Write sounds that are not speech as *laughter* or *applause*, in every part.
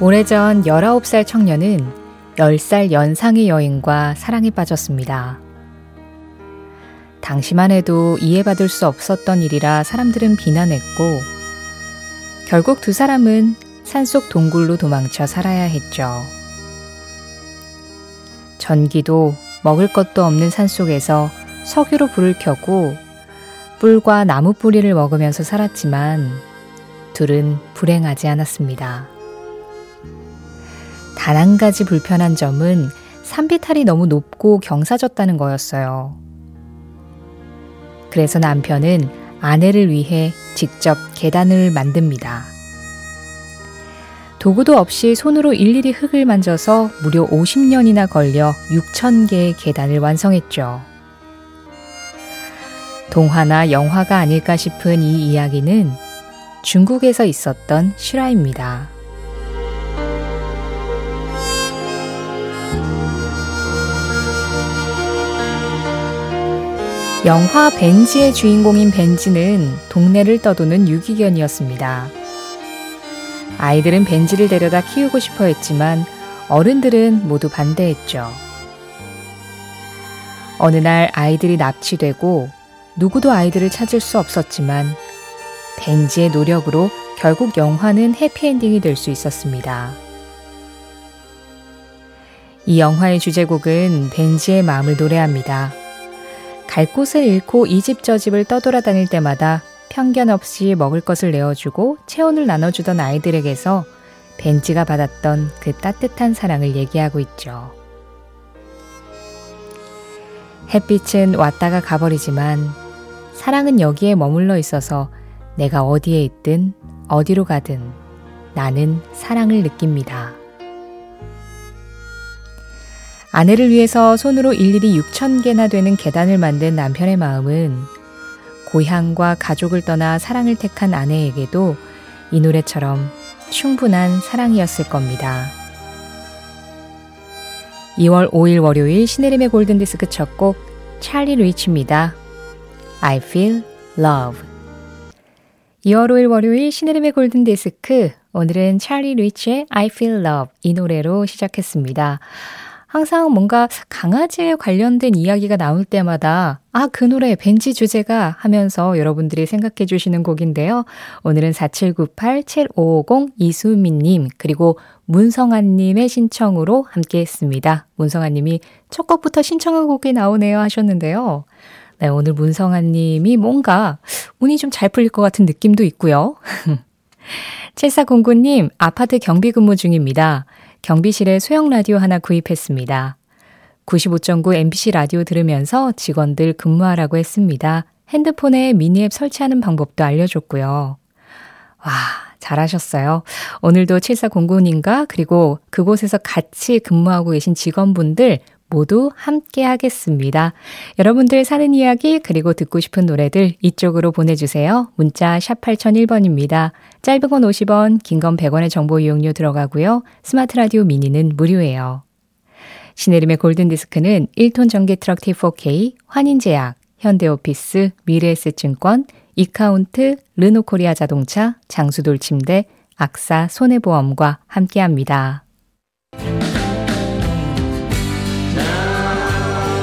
오래전 19살 청년은 10살 연상의 여인과 사랑에 빠졌습니다. 당시만 해도 이해받을 수 없었던 일이라 사람들은 비난했고, 결국 두 사람은 산속 동굴로 도망쳐 살아야 했죠. 전기도 먹을 것도 없는 산속에서 석유로 불을 켜고 뿔과 나무 뿌리를 먹으면서 살았지만 둘은 불행하지 않았습니다. 단 한 가지 불편한 점은 산비탈이 너무 높고 경사졌다는 거였어요. 그래서 남편은 아내를 위해 직접 계단을 만듭니다. 도구도 없이 손으로 일일이 흙을 만져서 무려 50년이나 걸려 6,000개의 계단을 완성했죠. 동화나 영화가 아닐까 싶은 이 이야기는 중국에서 있었던 실화입니다. 영화 벤지의 주인공인 벤지는 동네를 떠도는 유기견이었습니다. 아이들은 벤지를 데려다 키우고 싶어 했지만 어른들은 모두 반대했죠. 어느 날 아이들이 납치되고 누구도 아이들을 찾을 수 없었지만 벤지의 노력으로 결국 영화는 해피엔딩이 될 수 있었습니다. 이 영화의 주제곡은 벤지의 마음을 노래합니다. 갈 곳을 잃고 이 집 저 집을 떠돌아다닐 때마다 편견 없이 먹을 것을 내어주고 체온을 나눠주던 아이들에게서 벤지가 받았던 그 따뜻한 사랑을 얘기하고 있죠. 햇빛은 왔다가 가버리지만 사랑은 여기에 머물러 있어서 내가 어디에 있든 어디로 가든 나는 사랑을 느낍니다. 아내를 위해서 손으로 일일이 6천 개나 되는 계단을 만든 남편의 마음은 고향과 가족을 떠나 사랑을 택한 아내에게도 이 노래처럼 충분한 사랑이었을 겁니다. 2월 5일 월요일 시네림의 골든디스크 첫 곡 찰리 리치입니다. I feel love. 2월 5일 월요일 시네림의 골든디스크 오늘은 찰리 리치의 I feel love 이 노래로 시작했습니다. 항상 뭔가 강아지에 관련된 이야기가 나올 때마다 아, 그 노래 벤지 주제가 하면서 여러분들이 생각해 주시는 곡인데요. 오늘은 4798-7550 이수민님, 그리고 문성아님의 신청으로 함께 했습니다. 문성아님이 첫 곡부터 신청한 곡이 나오네요 하셨는데요. 네, 오늘 문성아님이 뭔가 운이 좀 잘 풀릴 것 같은 느낌도 있고요. *laughs* 7409님, 아파트 경비 근무 중입니다. 경비실에 소형 라디오 하나 구입했습니다. 95.9 MBC 라디오 들으면서 직원들 근무하라고 했습니다. 핸드폰에 미니앱 설치하는 방법도 알려줬고요. 와, 잘하셨어요. 오늘도 7409님과 그리고 그곳에서 같이 근무하고 계신 직원분들 모두 함께 하겠습니다. 여러분들 사는 이야기 그리고 듣고 싶은 노래들 이쪽으로 보내주세요. 문자 샵 8001번입니다. 짧은 건 50원, 긴 건 100원의 정보 이용료 들어가고요. 스마트 라디오 미니는 무료예요. 신혜림의 골든디스크는 1톤 전기 트럭 T4K, 환인제약, 현대오피스, 미래에셋증권, 이카운트, 르노코리아 자동차, 장수돌 침대, 악사 손해보험과 함께합니다.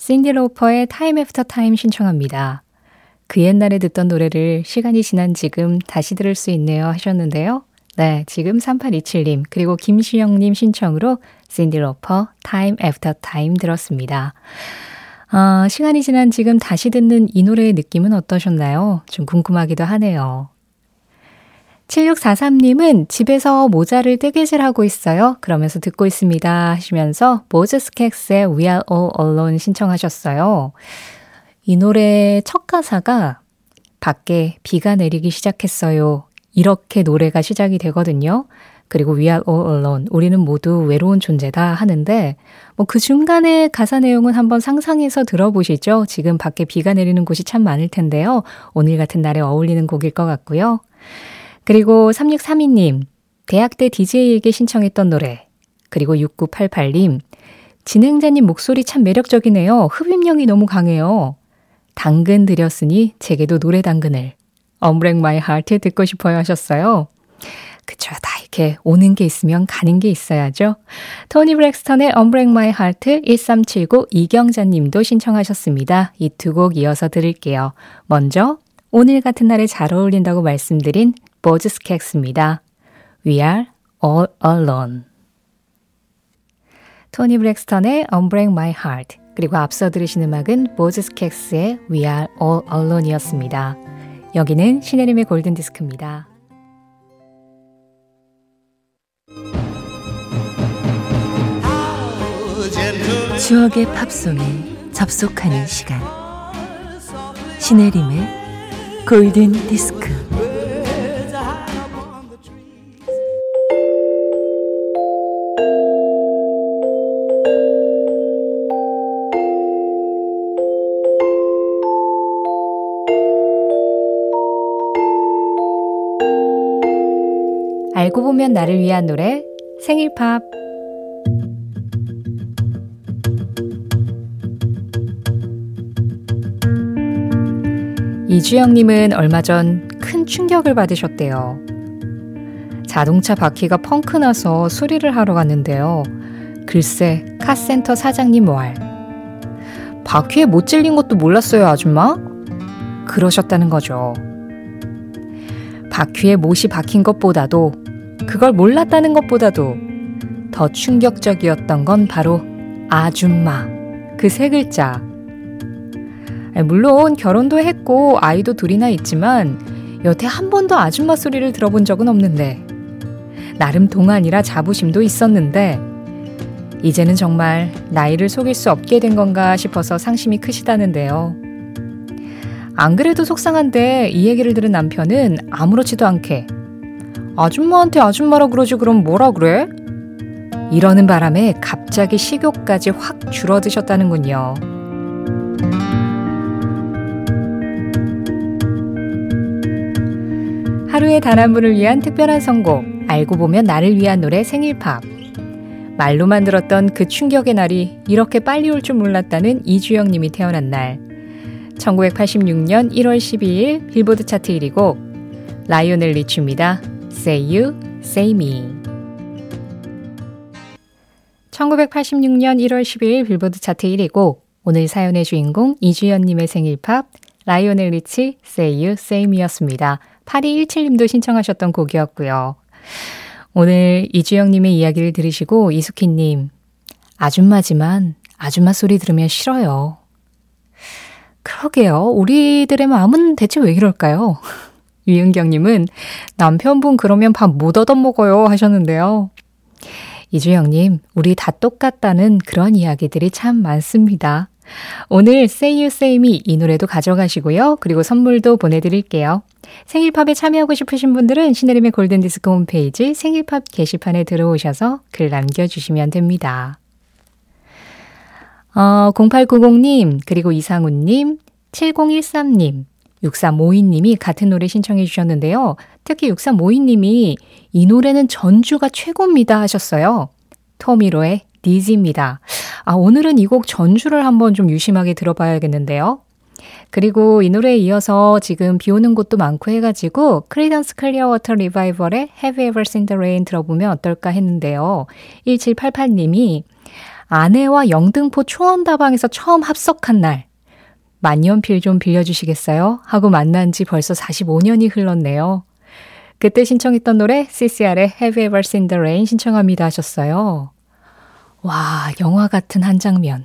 신디 로퍼의 Time After Time 신청합니다. 그 옛날에 듣던 노래를 시간이 지난 지금 다시 들을 수 있네요 하셨는데요. 네, 지금 3827님 그리고 김시영님 신청으로 신디 로퍼 Time After Time 들었습니다. 아, 시간이 지난 지금 다시 듣는 이 노래의 느낌은 어떠셨나요? 좀 궁금하기도 하네요. 7643님은 집에서 모자를 뜨개질하고 있어요. 그러면서 듣고 있습니다. 하시면서 모즈스캑스의 We Are All Alone 신청하셨어요. 이 노래 첫 가사가 밖에 비가 내리기 시작했어요. 이렇게 노래가 시작이 되거든요. 그리고 We are all alone. 우리는 모두 외로운 존재다 하는데 뭐 그 중간에 가사 내용은 한번 상상해서 들어보시죠. 지금 밖에 비가 내리는 곳이 참 많을 텐데요. 오늘 같은 날에 어울리는 곡일 것 같고요. 그리고 3632님, 대학 때 DJ에게 신청했던 노래. 그리고 6988님, 진행자님 목소리 참 매력적이네요. 흡입력이 너무 강해요. 당근 드렸으니 제게도 노래 당근을. Unbreak My Heart 듣고 싶어요 하셨어요. 그쵸. 다 이렇게 오는 게 있으면 가는 게 있어야죠. 토니 브렉스턴의 Unbreak My Heart 1379 이경자 님도 신청하셨습니다. 이 두 곡 이어서 들을게요. 먼저 오늘 같은 날에 잘 어울린다고 말씀드린 버즈스캑스입니다. We are all alone. 토니 브렉스턴의 Unbreak My Heart 그리고 앞서 들으신 음악은 보즈스캑스의 We Are All Alone이었습니다. 여기는 신혜림의 골든디스크입니다. 추억의 팝송에 접속하는 시간 신혜림의 골든 디스크 알고 보면 나를 위한 노래 생일 팝 이주영님은 얼마 전 큰 충격을 받으셨대요. 자동차 바퀴가 펑크 나서 수리를 하러 갔는데요. 글쎄, 카센터 사장님 말. 바퀴에 못 찔린 것도 몰랐어요, 아줌마? 그러셨다는 거죠. 바퀴에 못이 박힌 것보다도 그걸 몰랐다는 것보다도 더 충격적이었던 건 바로 아줌마. 그 세 글자. 물론 결혼도 했고 아이도 둘이나 있지만 여태 한 번도 아줌마 소리를 들어본 적은 없는데 나름 동안이라 자부심도 있었는데 이제는 정말 나이를 속일 수 없게 된 건가 싶어서 상심이 크시다는데요. 안 그래도 속상한데 이 얘기를 들은 남편은 아무렇지도 않게 아줌마한테 아줌마라 그러지 그럼 뭐라 그래? 이러는 바람에 갑자기 식욕까지 확 줄어드셨다는군요. 하루에 단 한 분을 위한 특별한 선곡, 알고 보면 나를 위한 노래 생일팝. 말로만 들었던 그 충격의 날이 이렇게 빨리 올 줄 몰랐다는 이주영 님이 태어난 날. 1986년 1월 12일 빌보드 차트 1위 곡, 라이오넬 리치입니다. Say You, Say Me. 1986년 1월 12일 빌보드 차트 1위 곡, 오늘 사연의 주인공 이주연님의 생일팝, 라이오넬 리치, Say You, Say Me였습니다. 8217님도 신청하셨던 곡이었고요. 오늘 이주영님의 이야기를 들으시고 이숙희님, 아줌마지만 아줌마 소리 들으면 싫어요. 그러게요. 우리들의 마음은 대체 왜 이럴까요? 유은경님은 남편분 그러면 밥 못 얻어먹어요 하셨는데요. 이주영님, 우리 다 똑같다는 그런 이야기들이 참 많습니다. 오늘 Say Me 이 노래도 가져가시고요. 그리고 선물도 보내드릴게요. 생일팝에 참여하고 싶으신 분들은 신혜림의 골든디스크 홈페이지 생일팝 게시판에 들어오셔서 글 남겨주시면 됩니다. 어, 0890님, 그리고 이상훈님, 7013님, 6352님이 같은 노래 신청해 주셨는데요. 특히 6352님이 이 노래는 전주가 최고입니다 하셨어요. 토미 로의 Dizzy입니다. 아, 오늘은 이 곡 전주를 한번 좀 유심하게 들어봐야겠는데요. 그리고 이 노래에 이어서 지금 비 오는 곳도 많고 해가지고 크리던스 클리어워터 리바이벌의 Have You Ever Seen the Rain 들어보면 어떨까 했는데요. 1788님이 아내와 영등포 초원다방에서 처음 합석한 날 만년필 좀 빌려주시겠어요? 하고 만난 지 벌써 45년이 흘렀네요. 그때 신청했던 노래 CCR의 Have Ever Seen the Rain 신청합니다 하셨어요. 와, 영화 같은 한 장면.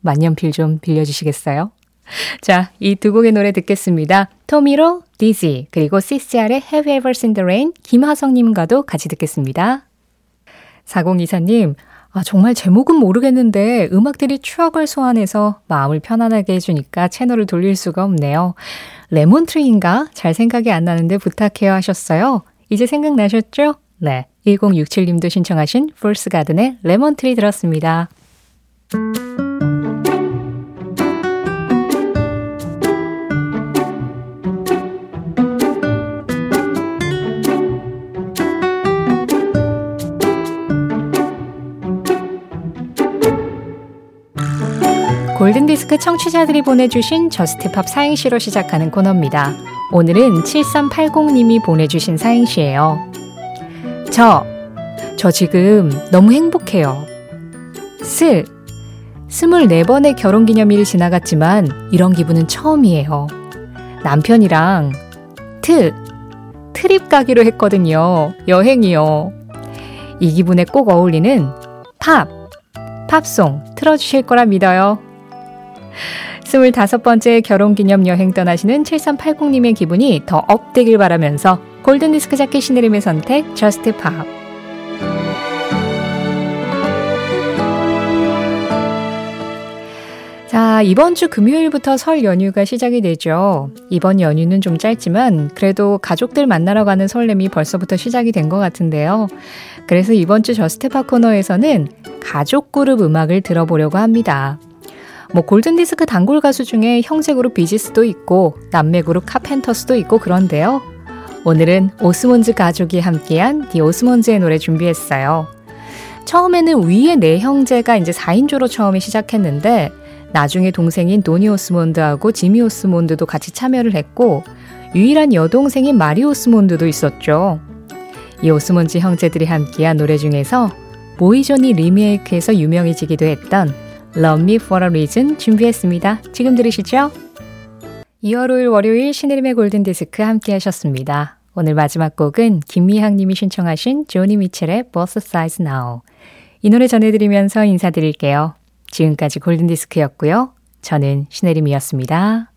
만년필 좀 빌려주시겠어요? 자, 이 두 곡의 노래 듣겠습니다. 토미로, 디지, 그리고 CCR의 Have Ever Seen the Rain, 김하성님과도 같이 듣겠습니다. 4024님, 아, 정말 제목은 모르겠는데 음악들이 추억을 소환해서 마음을 편안하게 해주니까 채널을 돌릴 수가 없네요. Lemon Tree인가? 잘 생각이 안 나는데 부탁해요 하셨어요. 이제 생각나셨죠? 네. 1067님도 신청하신 풀스 가든의 Lemon Tree 들었습니다. 골든디스크 청취자들이 보내주신 Just Pop 사행시로 시작하는 코너입니다. 오늘은 7380님이 보내주신 사행시예요. 저, 저 지금 너무 행복해요. 스, 24번의 결혼기념일이 지나갔지만 이런 기분은 처음이에요. 남편이랑 트, trip 가기로 했거든요. 여행이요. 이 기분에 꼭 어울리는 팝, 팝송 틀어주실 거라 믿어요. 25번째 결혼기념 여행 떠나시는 7380님의 기분이 더 up되길 바라면서 골든디스크 자켓 신혜림의 선택 Just Pop 자, 이번 주 금요일부터 설 연휴가 시작이 되죠. 이번 연휴는 좀 짧지만 그래도 가족들 만나러 가는 설렘이 벌써부터 시작이 된 것 같은데요. 그래서 이번 주 Just Pop 코너에서는 가족 그룹 음악을 들어보려고 합니다. 뭐 골든디스크 단골 가수 중에 형제 그룹 비지스도 있고 남매 그룹 카펜터스도 있고 그런데요. 오늘은 오스몬즈 가족이 함께한 The Osmonds의 노래 준비했어요. 처음에는 위의 네 형제가 이제 4인조로 처음에 시작했는데 나중에 동생인 도니 오스몬드하고 지미 오스몬드도 같이 참여를 했고 유일한 여동생인 마리 오스몬드도 있었죠. 이 오스몬즈 형제들이 함께한 노래 중에서 보이존이 리메이크해서 유명해지기도 했던 Love Me For A Reason 준비했습니다. 지금 들으시죠? 2월 5일 월요일 신혜림의 골든디스크 함께 하셨습니다. 오늘 마지막 곡은 김미향 님이 신청하신 조니 미첼의 Both Sides Now. 이 노래 전해드리면서 인사드릴게요. 지금까지 골든디스크였고요. 저는 신혜림이었습니다.